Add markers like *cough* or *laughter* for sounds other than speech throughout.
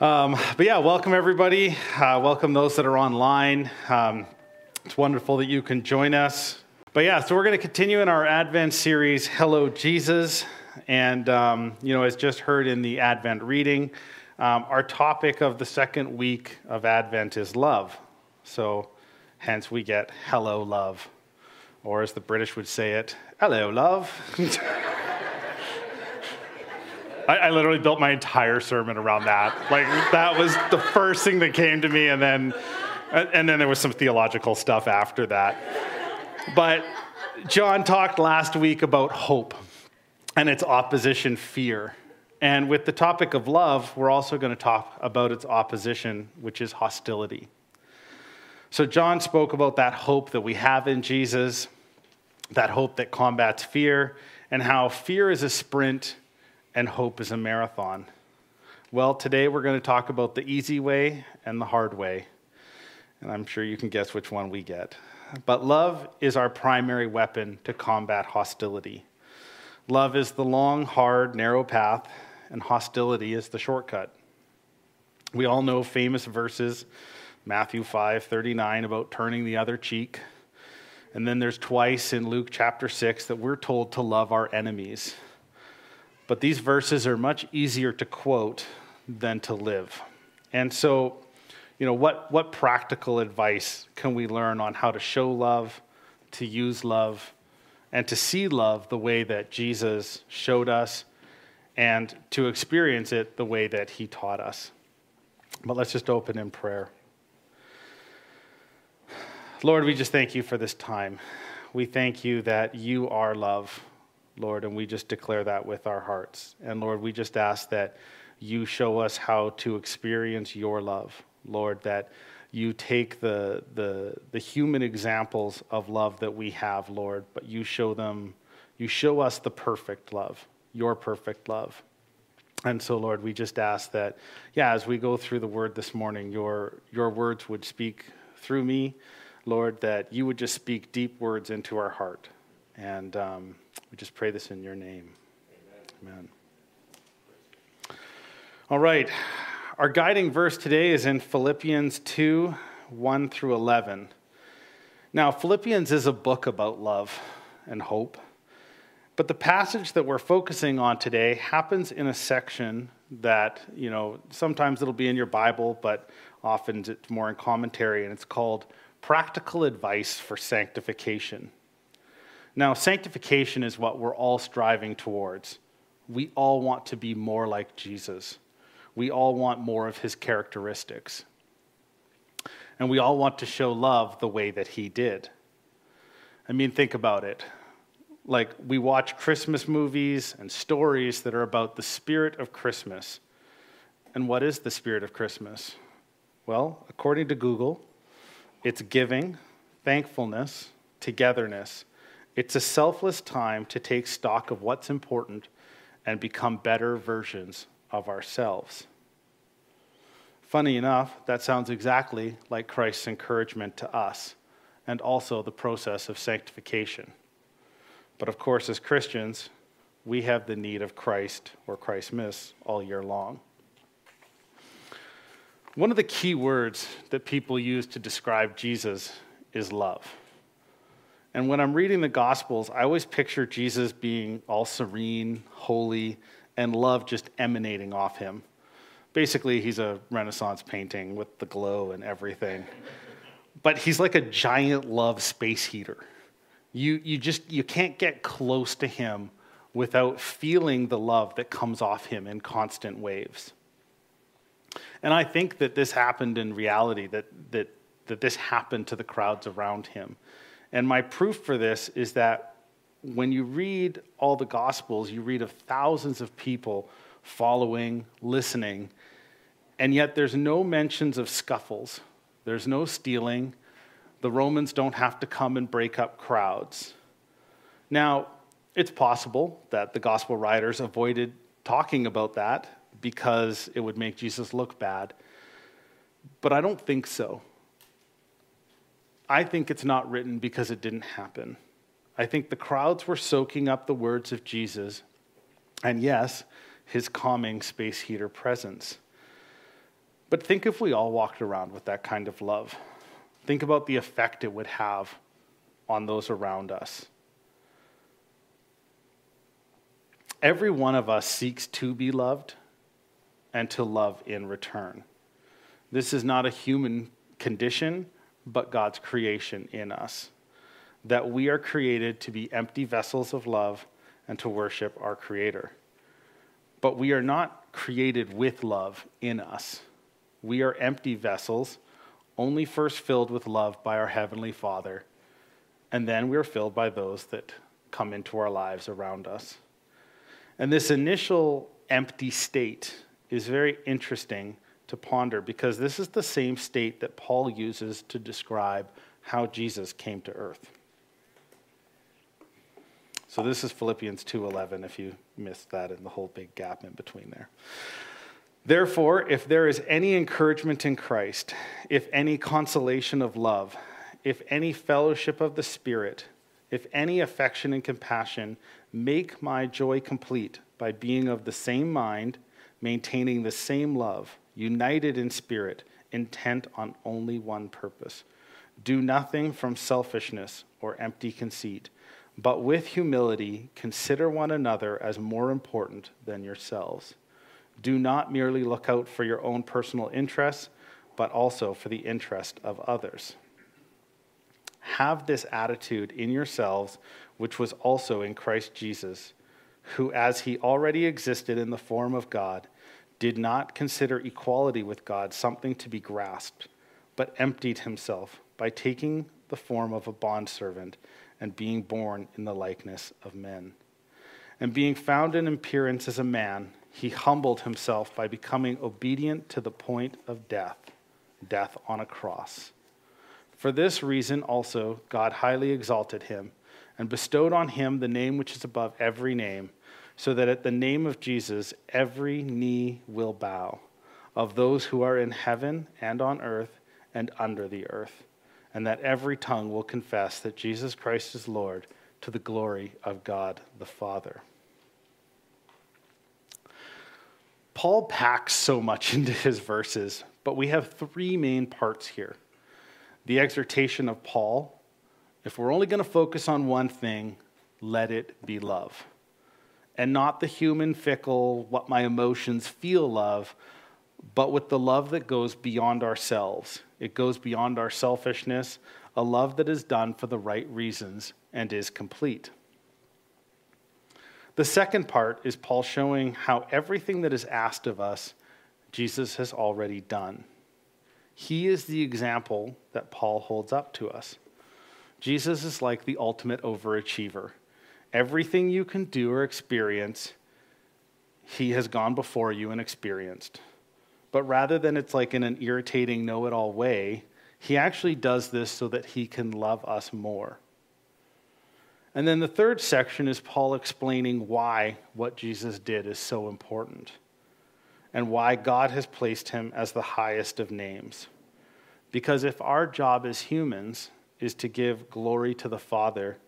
Um, but yeah, welcome everybody. Uh, welcome those that are online. Um, it's wonderful that you can join us. But yeah, so we're going to continue in our Advent series, Hello Jesus. And, um, you know, as just heard in the Advent reading, um, our topic of the second week of Advent is love. So hence we get Hello Love. Or as the British would say it, Hello Love. *laughs* I, I, literally built my entire sermon around that. Like that was the first thing that came to me, and then and then there was some theological stuff after that. But John talked last week about hope and its opposition, fear. And with the topic of love, we're also going to talk about its opposition, which is hostility. So, John spoke about that hope that we have in Jesus, that hope that combats fear, and how fear is a sprint and hope is a marathon. Well, today we're going to talk about the easy way and the hard way. And I'm sure you can guess which one we get. But love is our primary weapon to combat hostility. Love is the long, hard, narrow path, and hostility is the shortcut. We all know famous verses, Matthew 5 39, about turning the other cheek. And then there's twice in Luke chapter 6 that we're told to love our enemies. But these verses are much easier to quote than to live. And so, you know, what, what practical advice can we learn on how to show love, to use love, and to see love the way that Jesus showed us, and to experience it the way that he taught us? But let's just open in prayer. Lord, we just thank you for this time. We thank you that you are love. Lord, and we just declare that with our hearts. And Lord, we just ask that you show us how to experience your love, Lord, that you take the, the, the human examples of love that we have, Lord, but you show them, you show us the perfect love, your perfect love. And so, Lord, we just ask that, yeah, as we go through the word this morning, your, your words would speak through me, Lord, that you would just speak deep words into our heart. And, um, we just pray this in your name. Amen. Amen. All right. Our guiding verse today is in Philippians 2 1 through 11. Now, Philippians is a book about love and hope. But the passage that we're focusing on today happens in a section that, you know, sometimes it'll be in your Bible, but often it's more in commentary, and it's called Practical Advice for Sanctification. Now, sanctification is what we're all striving towards. We all want to be more like Jesus. We all want more of his characteristics. And we all want to show love the way that he did. I mean, think about it. Like, we watch Christmas movies and stories that are about the spirit of Christmas. And what is the spirit of Christmas? Well, according to Google, it's giving, thankfulness, togetherness, it's a selfless time to take stock of what's important and become better versions of ourselves. Funny enough, that sounds exactly like Christ's encouragement to us and also the process of sanctification. But of course, as Christians, we have the need of Christ or Christ miss all year long. One of the key words that people use to describe Jesus is love. And when I'm reading the Gospels, I always picture Jesus being all serene, holy, and love just emanating off him. Basically, he's a Renaissance painting with the glow and everything. But he's like a giant love space heater. You, you just you can't get close to him without feeling the love that comes off him in constant waves. And I think that this happened in reality, that, that, that this happened to the crowds around him. And my proof for this is that when you read all the Gospels, you read of thousands of people following, listening, and yet there's no mentions of scuffles, there's no stealing. The Romans don't have to come and break up crowds. Now, it's possible that the gospel writers avoided talking about that because it would make Jesus look bad. But I don't think so. I think it's not written because it didn't happen. I think the crowds were soaking up the words of Jesus, and yes, his calming space heater presence. But think if we all walked around with that kind of love. Think about the effect it would have on those around us. Every one of us seeks to be loved and to love in return. This is not a human condition, but God's creation in us. That we are created to be empty vessels of love and to worship our Creator. But we are not created with love in us. We are empty vessels, only first filled with love by our Heavenly Father, and then we are filled by those that come into our lives around us. And this initial empty state is very interesting to ponder because this is the same state that Paul uses to describe how Jesus came to earth. So this is Philippians 2:11 if you missed that in the whole big gap in between there. Therefore, if there is any encouragement in Christ, if any consolation of love, if any fellowship of the Spirit, if any affection and compassion, make my joy complete by being of the same mind, maintaining the same love, united in spirit, intent on only one purpose. Do nothing from selfishness or empty conceit but with humility, consider one another as more important than yourselves. Do not merely look out for your own personal interests, but also for the interest of others. Have this attitude in yourselves, which was also in Christ Jesus, who, as he already existed in the form of God, did not consider equality with God something to be grasped, but emptied himself by taking the form of a bondservant and being born in the likeness of men. And being found in appearance as a man, he humbled himself by becoming obedient to the point of death, death on a cross. For this reason also, God highly exalted him and bestowed on him the name which is above every name, so that at the name of Jesus every knee will bow, of those who are in heaven and on earth and under the earth and that every tongue will confess that Jesus Christ is Lord to the glory of God the Father. Paul packs so much *laughs* into his verses, but we have three main parts here. The exhortation of Paul, if we're only going to focus on one thing, let it be love. And not the human, fickle, what my emotions feel love, but with the love that goes beyond ourselves. It goes beyond our selfishness, a love that is done for the right reasons and is complete. The second part is Paul showing how everything that is asked of us, Jesus has already done. He is the example that Paul holds up to us. Jesus is like the ultimate overachiever. Everything you can do or experience, he has gone before you and experienced. But rather than it's like in an irritating, know it all way, he actually does this so that he can love us more. And then the third section is Paul explaining why what Jesus did is so important and why God has placed him as the highest of names. Because if our job as humans is to give glory to the Father,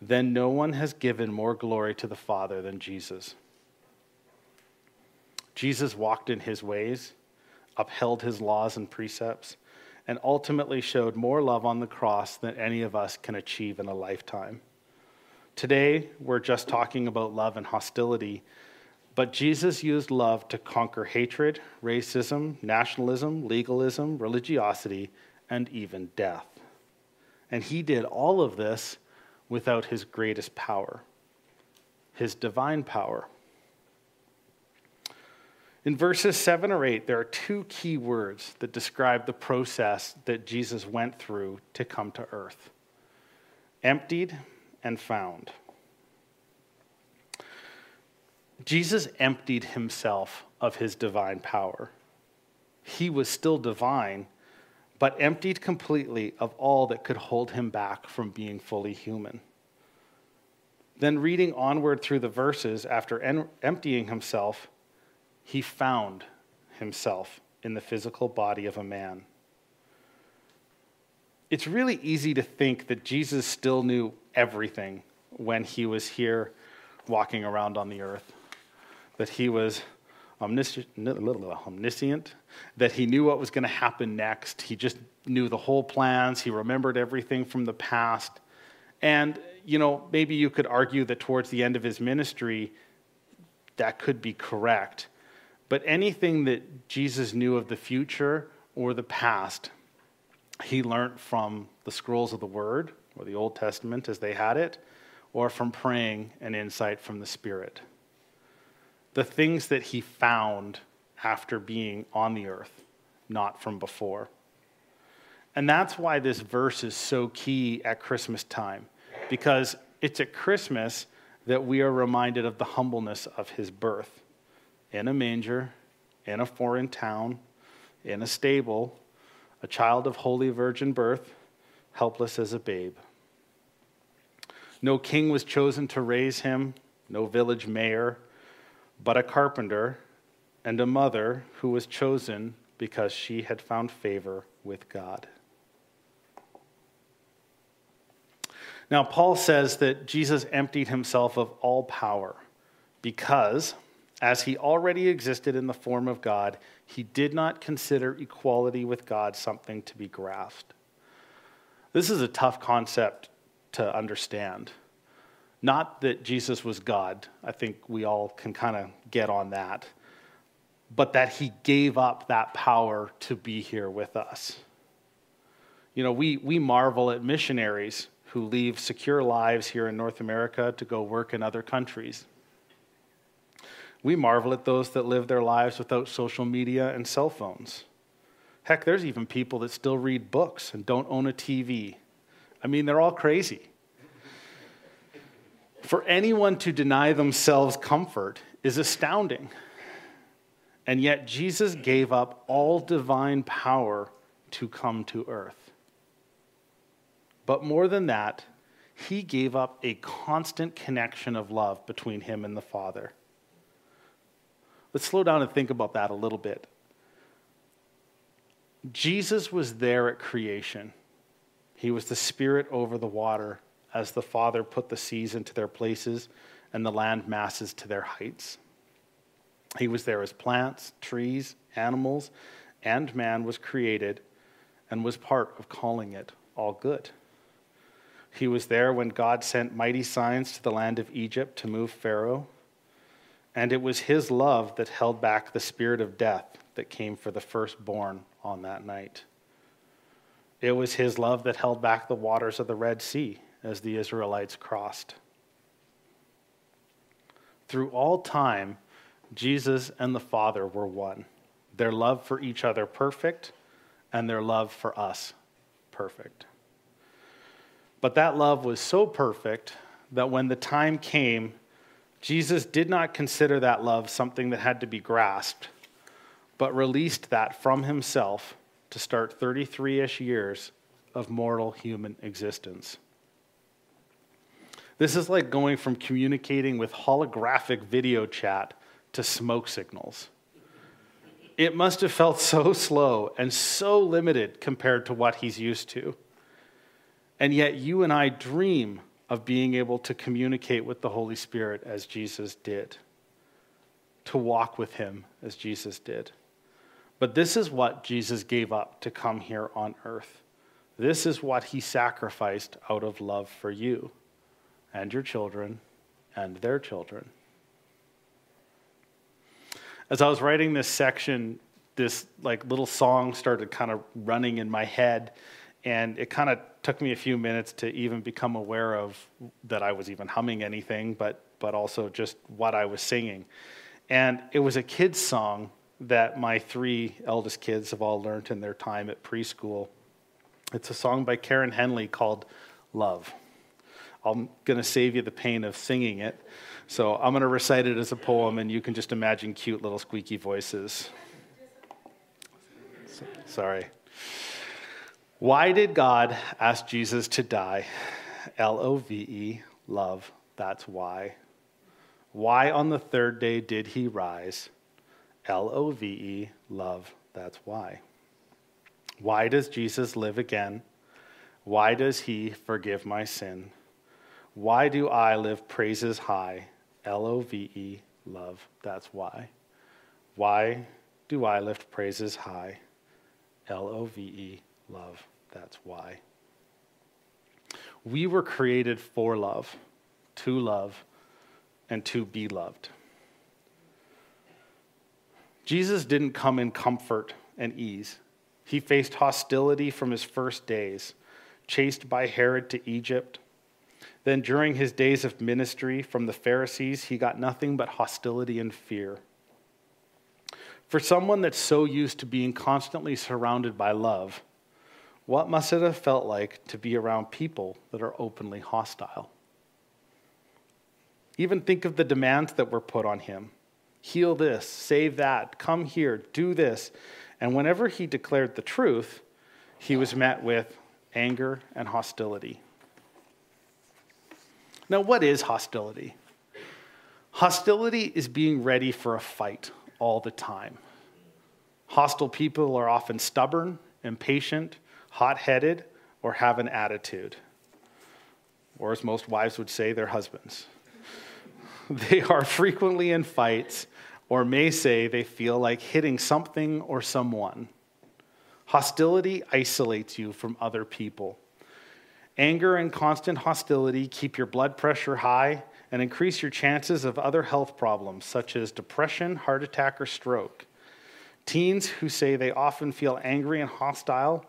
then no one has given more glory to the Father than Jesus. Jesus walked in his ways upheld his laws and precepts, and ultimately showed more love on the cross than any of us can achieve in a lifetime. Today, we're just talking about love and hostility, but Jesus used love to conquer hatred, racism, nationalism, legalism, religiosity, and even death. And he did all of this without his greatest power, his divine power. In verses 7 or 8, there are two key words that describe the process that Jesus went through to come to earth emptied and found. Jesus emptied himself of his divine power. He was still divine, but emptied completely of all that could hold him back from being fully human. Then, reading onward through the verses, after en- emptying himself, he found himself in the physical body of a man. It's really easy to think that Jesus still knew everything when he was here walking around on the earth, that he was omniscient, that he knew what was going to happen next. He just knew the whole plans. He remembered everything from the past. And, you know, maybe you could argue that towards the end of his ministry, that could be correct. But anything that Jesus knew of the future or the past, he learned from the scrolls of the Word or the Old Testament as they had it, or from praying and insight from the Spirit the things that he found after being on the earth, not from before. And that's why this verse is so key at Christmas time, because it's at Christmas that we are reminded of the humbleness of his birth in a manger, in a foreign town, in a stable, a child of holy virgin birth, helpless as a babe. No king was chosen to raise him, no village mayor but a carpenter and a mother who was chosen because she had found favor with God. Now, Paul says that Jesus emptied himself of all power because, as he already existed in the form of God, he did not consider equality with God something to be grasped. This is a tough concept to understand. Not that Jesus was God. I think we all can kind of get on that. But that he gave up that power to be here with us. You know, we, we marvel at missionaries who leave secure lives here in North America to go work in other countries. We marvel at those that live their lives without social media and cell phones. Heck, there's even people that still read books and don't own a TV. I mean, they're all crazy. For anyone to deny themselves comfort is astounding. And yet, Jesus gave up all divine power to come to earth. But more than that, he gave up a constant connection of love between him and the Father. Let's slow down and think about that a little bit. Jesus was there at creation. He was the Spirit over the water as the Father put the seas into their places and the land masses to their heights. He was there as plants, trees, animals, and man was created and was part of calling it all good. He was there when God sent mighty signs to the land of Egypt to move Pharaoh. And it was his love that held back the spirit of death that came for the firstborn on that night. It was his love that held back the waters of the Red Sea as the Israelites crossed. Through all time, Jesus and the Father were one. Their love for each other perfect, and their love for us perfect. But that love was so perfect that when the time came, Jesus did not consider that love something that had to be grasped, but released that from himself to start 33 ish years of mortal human existence. This is like going from communicating with holographic video chat to smoke signals. It must have felt so slow and so limited compared to what he's used to. And yet, you and I dream of being able to communicate with the Holy Spirit as Jesus did, to walk with him as Jesus did. But this is what Jesus gave up to come here on earth. This is what he sacrificed out of love for you and your children and their children. As I was writing this section, this like little song started kind of running in my head and it kind of took me a few minutes to even become aware of that I was even humming anything but but also just what I was singing. And it was a kids song that my three eldest kids have all learned in their time at preschool. It's a song by Karen Henley called Love. I'm going to save you the pain of singing it. So I'm going to recite it as a poem, and you can just imagine cute little squeaky voices. Sorry. Why did God ask Jesus to die? L O V E, love, that's why. Why on the third day did he rise? L O V E, love, that's why. Why does Jesus live again? Why does he forgive my sin? Why do I live praises high? L O V E, love, that's why. Why do I lift praises high? L O V E, love. That's why. We were created for love, to love, and to be loved. Jesus didn't come in comfort and ease. He faced hostility from his first days, chased by Herod to Egypt. Then, during his days of ministry from the Pharisees, he got nothing but hostility and fear. For someone that's so used to being constantly surrounded by love, what must it have felt like to be around people that are openly hostile? Even think of the demands that were put on him heal this, save that, come here, do this. And whenever he declared the truth, he was met with anger and hostility. Now, what is hostility? Hostility is being ready for a fight all the time. Hostile people are often stubborn, impatient, hot headed, or have an attitude. Or, as most wives would say, their husbands. *laughs* They are frequently in fights, or may say they feel like hitting something or someone. Hostility isolates you from other people. Anger and constant hostility keep your blood pressure high and increase your chances of other health problems such as depression, heart attack, or stroke. Teens who say they often feel angry and hostile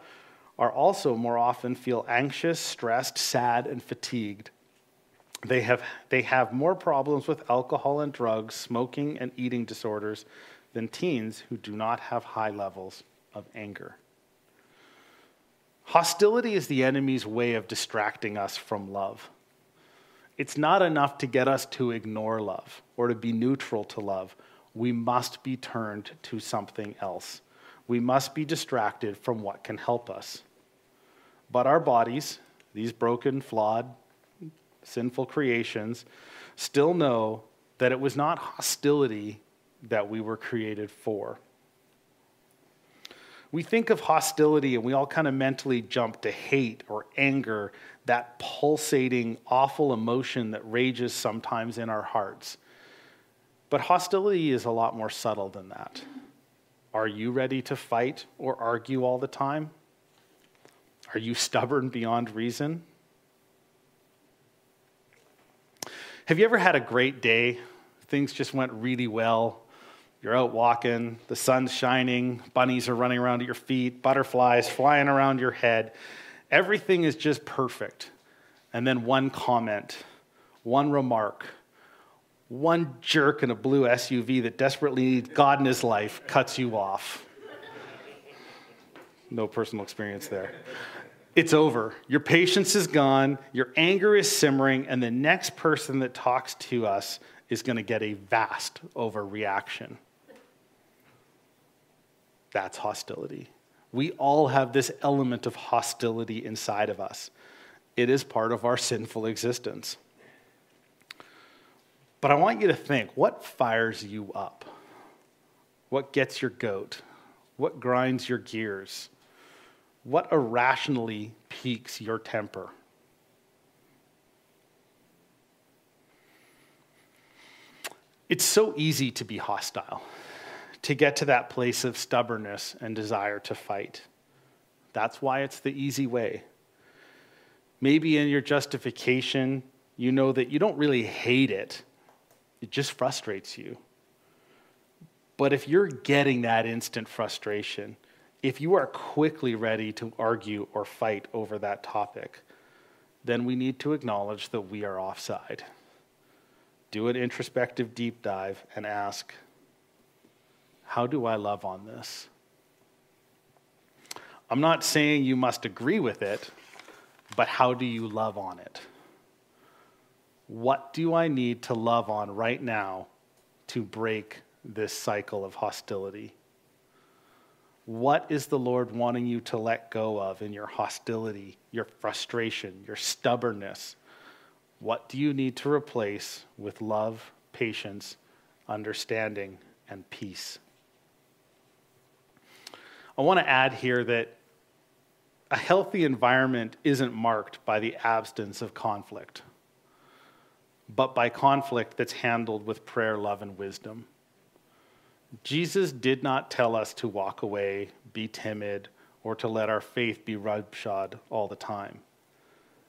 are also more often feel anxious, stressed, sad, and fatigued. They have, they have more problems with alcohol and drugs, smoking, and eating disorders than teens who do not have high levels of anger. Hostility is the enemy's way of distracting us from love. It's not enough to get us to ignore love or to be neutral to love. We must be turned to something else. We must be distracted from what can help us. But our bodies, these broken, flawed, sinful creations, still know that it was not hostility that we were created for we think of hostility and we all kind of mentally jump to hate or anger, that pulsating, awful emotion that rages sometimes in our hearts. But hostility is a lot more subtle than that. Are you ready to fight or argue all the time? Are you stubborn beyond reason? Have you ever had a great day? Things just went really well you're out walking, the sun's shining, bunnies are running around at your feet, butterflies flying around your head. Everything is just perfect. And then one comment, one remark, one jerk in a blue SUV that desperately needs God in his life cuts you off. No personal experience there. It's over. Your patience is gone, your anger is simmering, and the next person that talks to us is going to get a vast overreaction. That's hostility. We all have this element of hostility inside of us. It is part of our sinful existence. But I want you to think what fires you up? What gets your goat? What grinds your gears? What irrationally piques your temper? It's so easy to be hostile to get to that place of stubbornness and desire to fight. That's why it's the easy way. Maybe in your justification, you know that you don't really hate it, it just frustrates you. But if you're getting that instant frustration, if you are quickly ready to argue or fight over that topic, then we need to acknowledge that we are offside. Do an introspective deep dive and ask, how do I love on this? I'm not saying you must agree with it, but how do you love on it? What do I need to love on right now to break this cycle of hostility? What is the Lord wanting you to let go of in your hostility, your frustration, your stubbornness? What do you need to replace with love, patience, understanding, and peace? I want to add here that a healthy environment isn't marked by the absence of conflict, but by conflict that's handled with prayer, love, and wisdom. Jesus did not tell us to walk away, be timid, or to let our faith be roughshod all the time.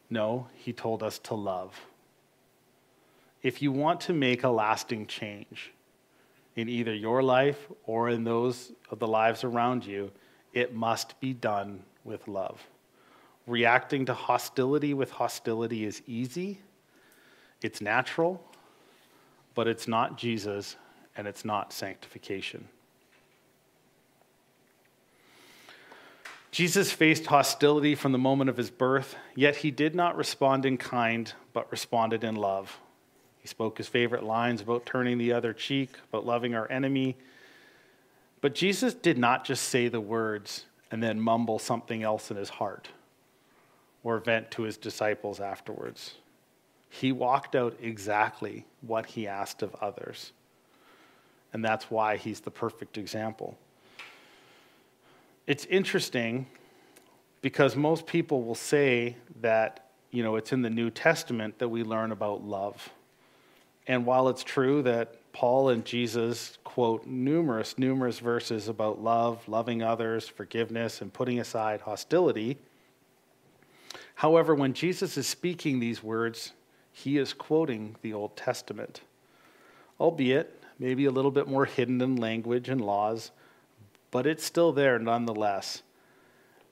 No, he told us to love. If you want to make a lasting change in either your life or in those of the lives around you, it must be done with love. Reacting to hostility with hostility is easy, it's natural, but it's not Jesus and it's not sanctification. Jesus faced hostility from the moment of his birth, yet he did not respond in kind, but responded in love. He spoke his favorite lines about turning the other cheek, about loving our enemy. But Jesus did not just say the words and then mumble something else in his heart or vent to his disciples afterwards. He walked out exactly what he asked of others. And that's why he's the perfect example. It's interesting because most people will say that, you know, it's in the New Testament that we learn about love. And while it's true that Paul and Jesus quote numerous, numerous verses about love, loving others, forgiveness, and putting aside hostility, however, when Jesus is speaking these words, he is quoting the Old Testament, albeit maybe a little bit more hidden in language and laws, but it's still there nonetheless.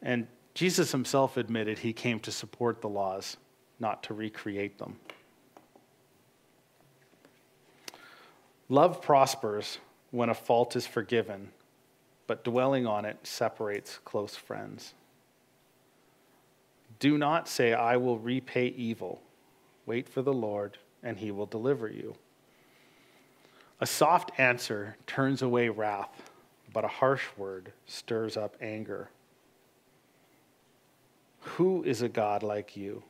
And Jesus himself admitted he came to support the laws, not to recreate them. Love prospers when a fault is forgiven, but dwelling on it separates close friends. Do not say, I will repay evil. Wait for the Lord, and he will deliver you. A soft answer turns away wrath, but a harsh word stirs up anger. Who is a God like you,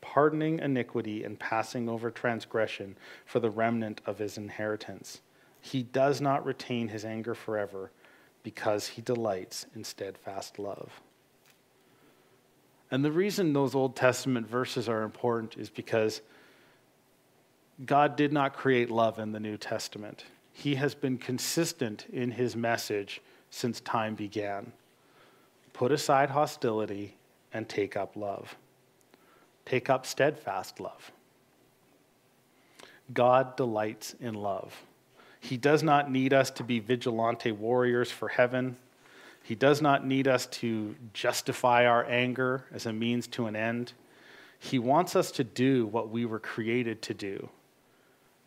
pardoning iniquity and passing over transgression for the remnant of his inheritance? He does not retain his anger forever because he delights in steadfast love. And the reason those Old Testament verses are important is because God did not create love in the New Testament. He has been consistent in his message since time began. Put aside hostility and take up love. Take up steadfast love. God delights in love. He does not need us to be vigilante warriors for heaven. He does not need us to justify our anger as a means to an end. He wants us to do what we were created to do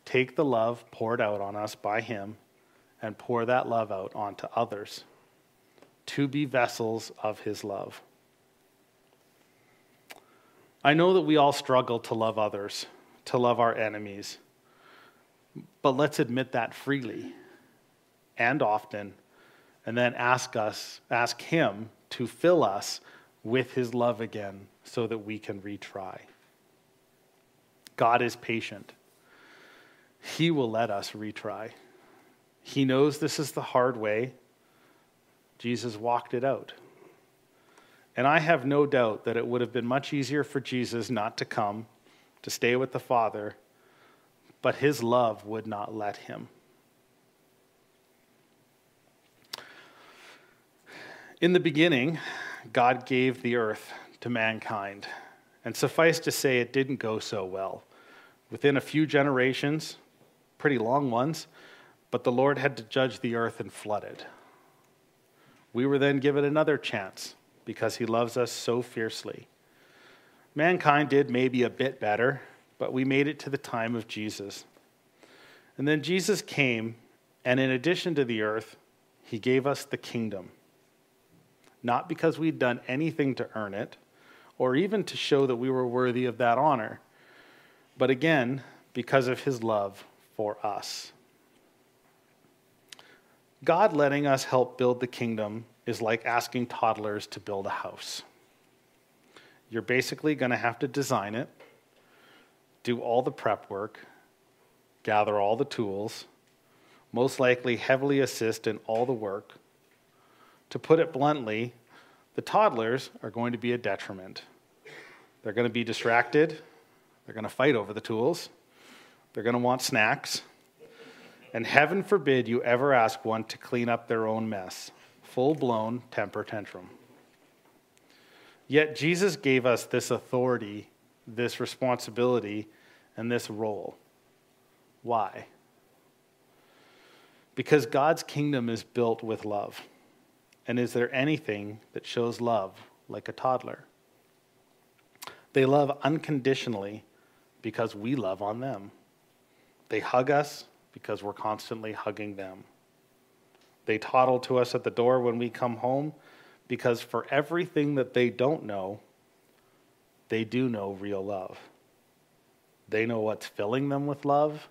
take the love poured out on us by Him and pour that love out onto others to be vessels of His love. I know that we all struggle to love others, to love our enemies, but let's admit that freely and often, and then ask us, ask Him to fill us with His love again so that we can retry. God is patient. He will let us retry. He knows this is the hard way. Jesus walked it out. And I have no doubt that it would have been much easier for Jesus not to come, to stay with the Father, but his love would not let him. In the beginning, God gave the earth to mankind, and suffice to say, it didn't go so well. Within a few generations, pretty long ones, but the Lord had to judge the earth and flood it. We were then given another chance because he loves us so fiercely. Mankind did maybe a bit better, but we made it to the time of Jesus. And then Jesus came, and in addition to the earth, he gave us the kingdom. Not because we'd done anything to earn it, or even to show that we were worthy of that honor, but again, because of his love for us. God letting us help build the kingdom is like asking toddlers to build a house. You're basically going to have to design it, do all the prep work, gather all the tools, most likely heavily assist in all the work. To put it bluntly, the toddlers are going to be a detriment. They're going to be distracted, they're going to fight over the tools, they're going to want snacks, And heaven forbid you ever ask one to clean up their own mess. Full blown temper tantrum. Yet Jesus gave us this authority, this responsibility, and this role. Why? Because God's kingdom is built with love. And is there anything that shows love like a toddler? They love unconditionally because we love on them. They hug us because we're constantly hugging them. They toddle to us at the door when we come home because for everything that they don't know, they do know real love. They know what's filling them with love.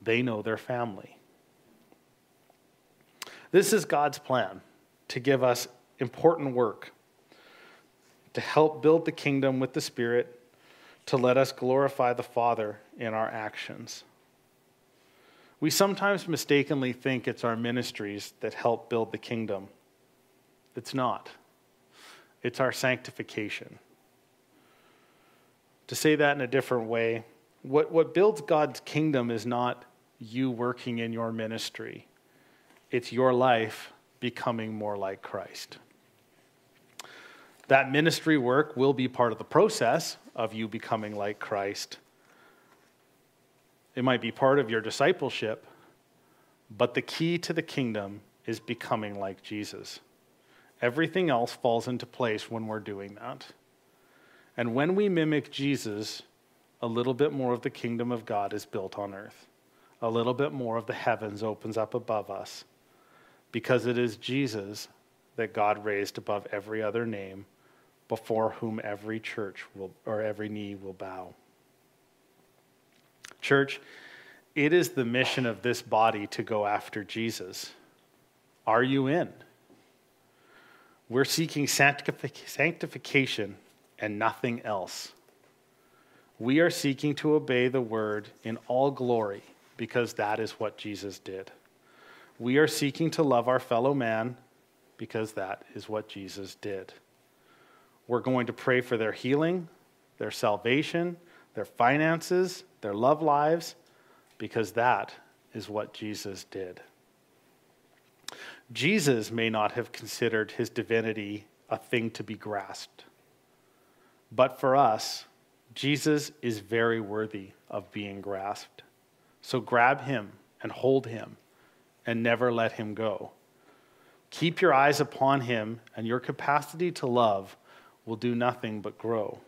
They know their family. This is God's plan to give us important work, to help build the kingdom with the Spirit, to let us glorify the Father in our actions. We sometimes mistakenly think it's our ministries that help build the kingdom. It's not, it's our sanctification. To say that in a different way, what, what builds God's kingdom is not you working in your ministry it's your life becoming more like Christ. That ministry work will be part of the process of you becoming like Christ. It might be part of your discipleship, but the key to the kingdom is becoming like Jesus. Everything else falls into place when we're doing that. And when we mimic Jesus, a little bit more of the kingdom of God is built on earth. A little bit more of the heavens opens up above us because it is Jesus that God raised above every other name, before whom every church will, or every knee will bow. Church, it is the mission of this body to go after Jesus. Are you in? We're seeking sanctification and nothing else. We are seeking to obey the word in all glory because that is what Jesus did. We are seeking to love our fellow man because that is what Jesus did. We're going to pray for their healing, their salvation, their finances, their love lives, because that is what Jesus did. Jesus may not have considered his divinity a thing to be grasped. But for us, Jesus is very worthy of being grasped. So grab him and hold him and never let him go. Keep your eyes upon him, and your capacity to love will do nothing but grow.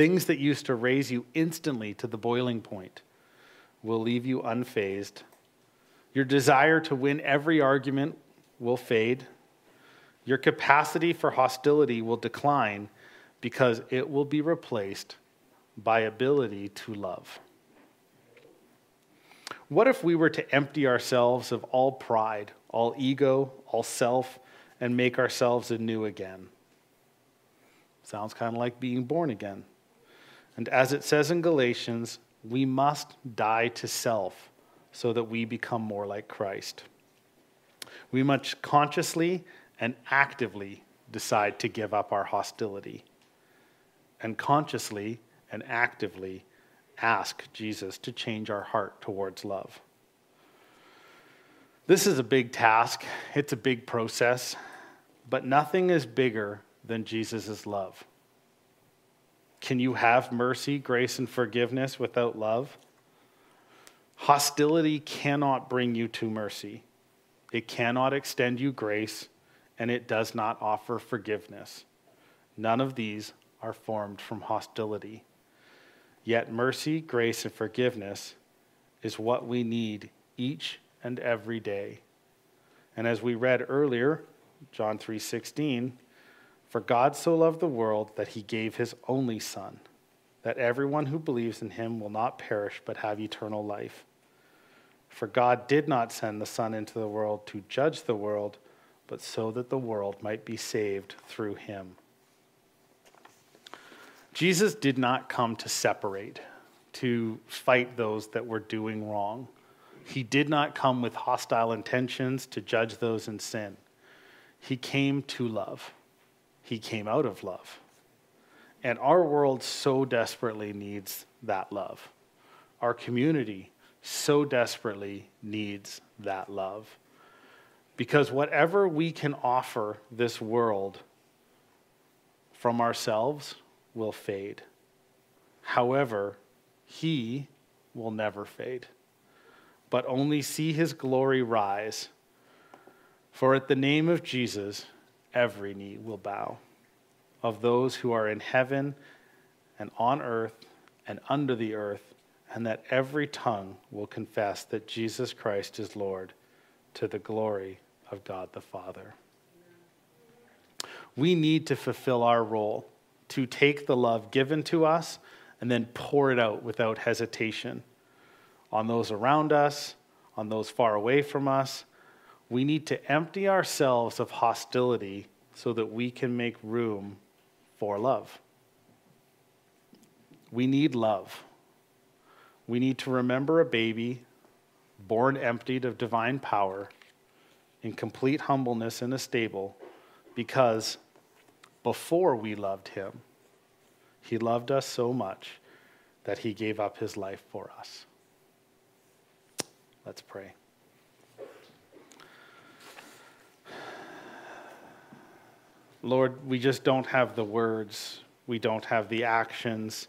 Things that used to raise you instantly to the boiling point will leave you unfazed. Your desire to win every argument will fade. Your capacity for hostility will decline because it will be replaced by ability to love. What if we were to empty ourselves of all pride, all ego, all self, and make ourselves anew again? Sounds kind of like being born again. And as it says in Galatians, we must die to self so that we become more like Christ. We must consciously and actively decide to give up our hostility, and consciously and actively ask Jesus to change our heart towards love. This is a big task, it's a big process, but nothing is bigger than Jesus' love. Can you have mercy, grace, and forgiveness without love? Hostility cannot bring you to mercy. It cannot extend you grace, and it does not offer forgiveness. None of these are formed from hostility. Yet mercy, grace, and forgiveness is what we need each and every day. And as we read earlier, John 3:16, for God so loved the world that he gave his only son, that everyone who believes in him will not perish but have eternal life. For God did not send the son into the world to judge the world, but so that the world might be saved through him. Jesus did not come to separate, to fight those that were doing wrong. He did not come with hostile intentions to judge those in sin. He came to love. He came out of love. And our world so desperately needs that love. Our community so desperately needs that love. Because whatever we can offer this world from ourselves will fade. However, He will never fade, but only see His glory rise. For at the name of Jesus, every knee will bow of those who are in heaven and on earth and under the earth, and that every tongue will confess that Jesus Christ is Lord to the glory of God the Father. We need to fulfill our role to take the love given to us and then pour it out without hesitation on those around us, on those far away from us. We need to empty ourselves of hostility so that we can make room for love. We need love. We need to remember a baby born emptied of divine power in complete humbleness in a stable because before we loved him, he loved us so much that he gave up his life for us. Let's pray. Lord, we just don't have the words, we don't have the actions,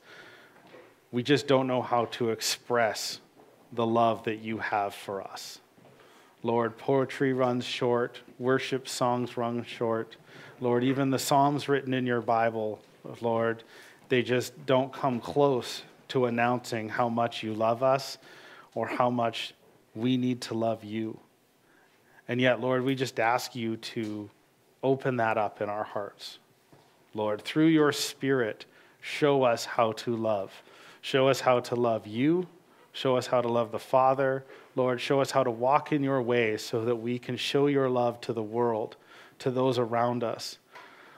we just don't know how to express the love that you have for us. Lord, poetry runs short, worship songs run short. Lord, even the Psalms written in your Bible, Lord, they just don't come close to announcing how much you love us or how much we need to love you. And yet, Lord, we just ask you to open that up in our hearts. Lord, through your Spirit, show us how to love. Show us how to love you. Show us how to love the Father. Lord, show us how to walk in your ways so that we can show your love to the world, to those around us.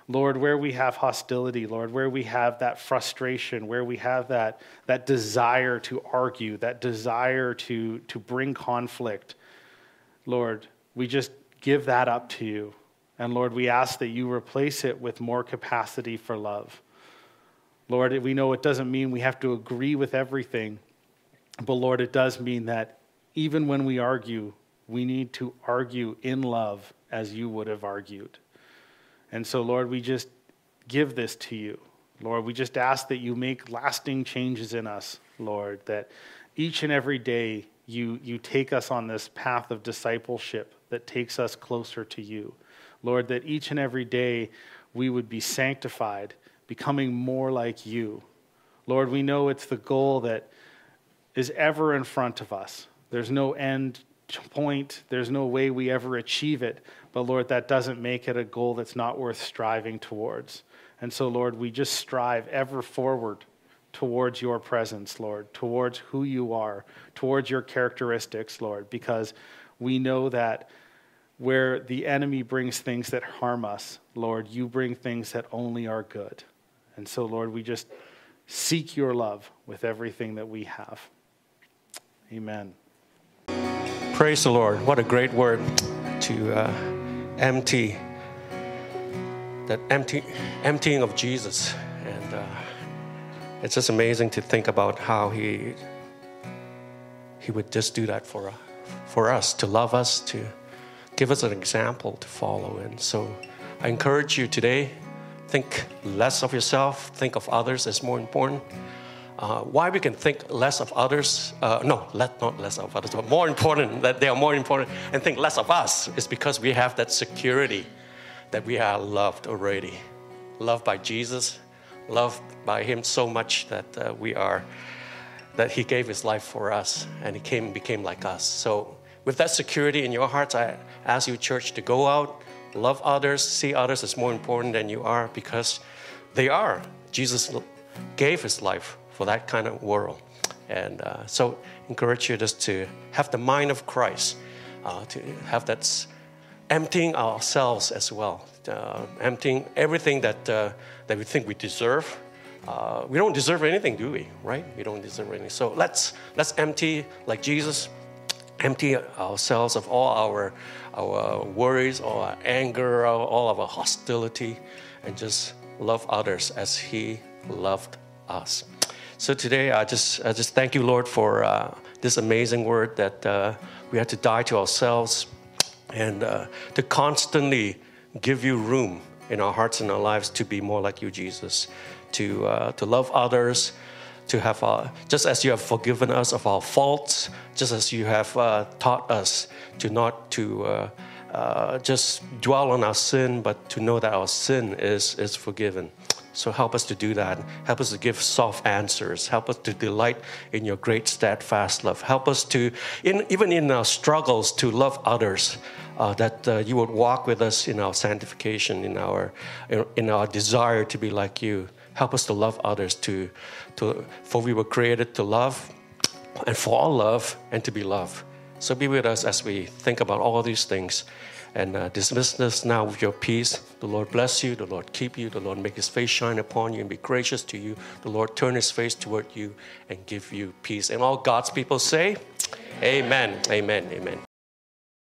Lord, where we have hostility, Lord, where we have that frustration, where we have that, that desire to argue, that desire to, to bring conflict, Lord, we just give that up to you. And Lord, we ask that you replace it with more capacity for love. Lord, we know it doesn't mean we have to agree with everything, but Lord, it does mean that even when we argue, we need to argue in love as you would have argued. And so, Lord, we just give this to you. Lord, we just ask that you make lasting changes in us, Lord, that each and every day you, you take us on this path of discipleship that takes us closer to you. Lord, that each and every day we would be sanctified, becoming more like you. Lord, we know it's the goal that is ever in front of us. There's no end point, there's no way we ever achieve it. But Lord, that doesn't make it a goal that's not worth striving towards. And so, Lord, we just strive ever forward towards your presence, Lord, towards who you are, towards your characteristics, Lord, because we know that where the enemy brings things that harm us, Lord, you bring things that only are good. And so, Lord, we just seek your love with everything that we have. Amen. Praise the Lord. What a great word to uh, empty, that empty, emptying of Jesus. And uh, it's just amazing to think about how he, he would just do that for, for us, to love us, to give us an example to follow. And so I encourage you today think less of yourself, think of others as more important uh, why we can think less of others, uh, no, let, not less of others, but more important, that they are more important, and think less of us is because we have that security that we are loved already. Loved by Jesus, loved by Him so much that uh, we are, that He gave His life for us and He came and became like us. So, with that security in your hearts, I ask you, church, to go out, love others, see others as more important than you are because they are. Jesus gave His life for that kind of world. And uh, so, encourage you just to have the mind of Christ, uh, to have that emptying ourselves as well, uh, emptying everything that uh, that we think we deserve. Uh, we don't deserve anything, do we? Right? We don't deserve anything. So let's let's empty like Jesus, empty ourselves of all our our worries, all our anger, all of our hostility, and just love others as He loved us. So today, I just, I just thank you, Lord, for uh, this amazing word that uh, we have to die to ourselves and uh, to constantly give you room in our hearts and our lives to be more like you, Jesus, to, uh, to love others, to have our, just as you have forgiven us of our faults, just as you have uh, taught us to not to uh, uh, just dwell on our sin, but to know that our sin is, is forgiven. So help us to do that. Help us to give soft answers. Help us to delight in your great steadfast love. Help us to, in, even in our struggles, to love others. Uh, that uh, you would walk with us in our sanctification, in our, in our desire to be like you. Help us to love others, to, to, for we were created to love and for all love and to be loved. So be with us as we think about all these things and uh, dismiss us now with your peace. The Lord bless you. The Lord keep you. The Lord make his face shine upon you and be gracious to you. The Lord turn his face toward you and give you peace. And all God's people say, Amen. Amen. Amen.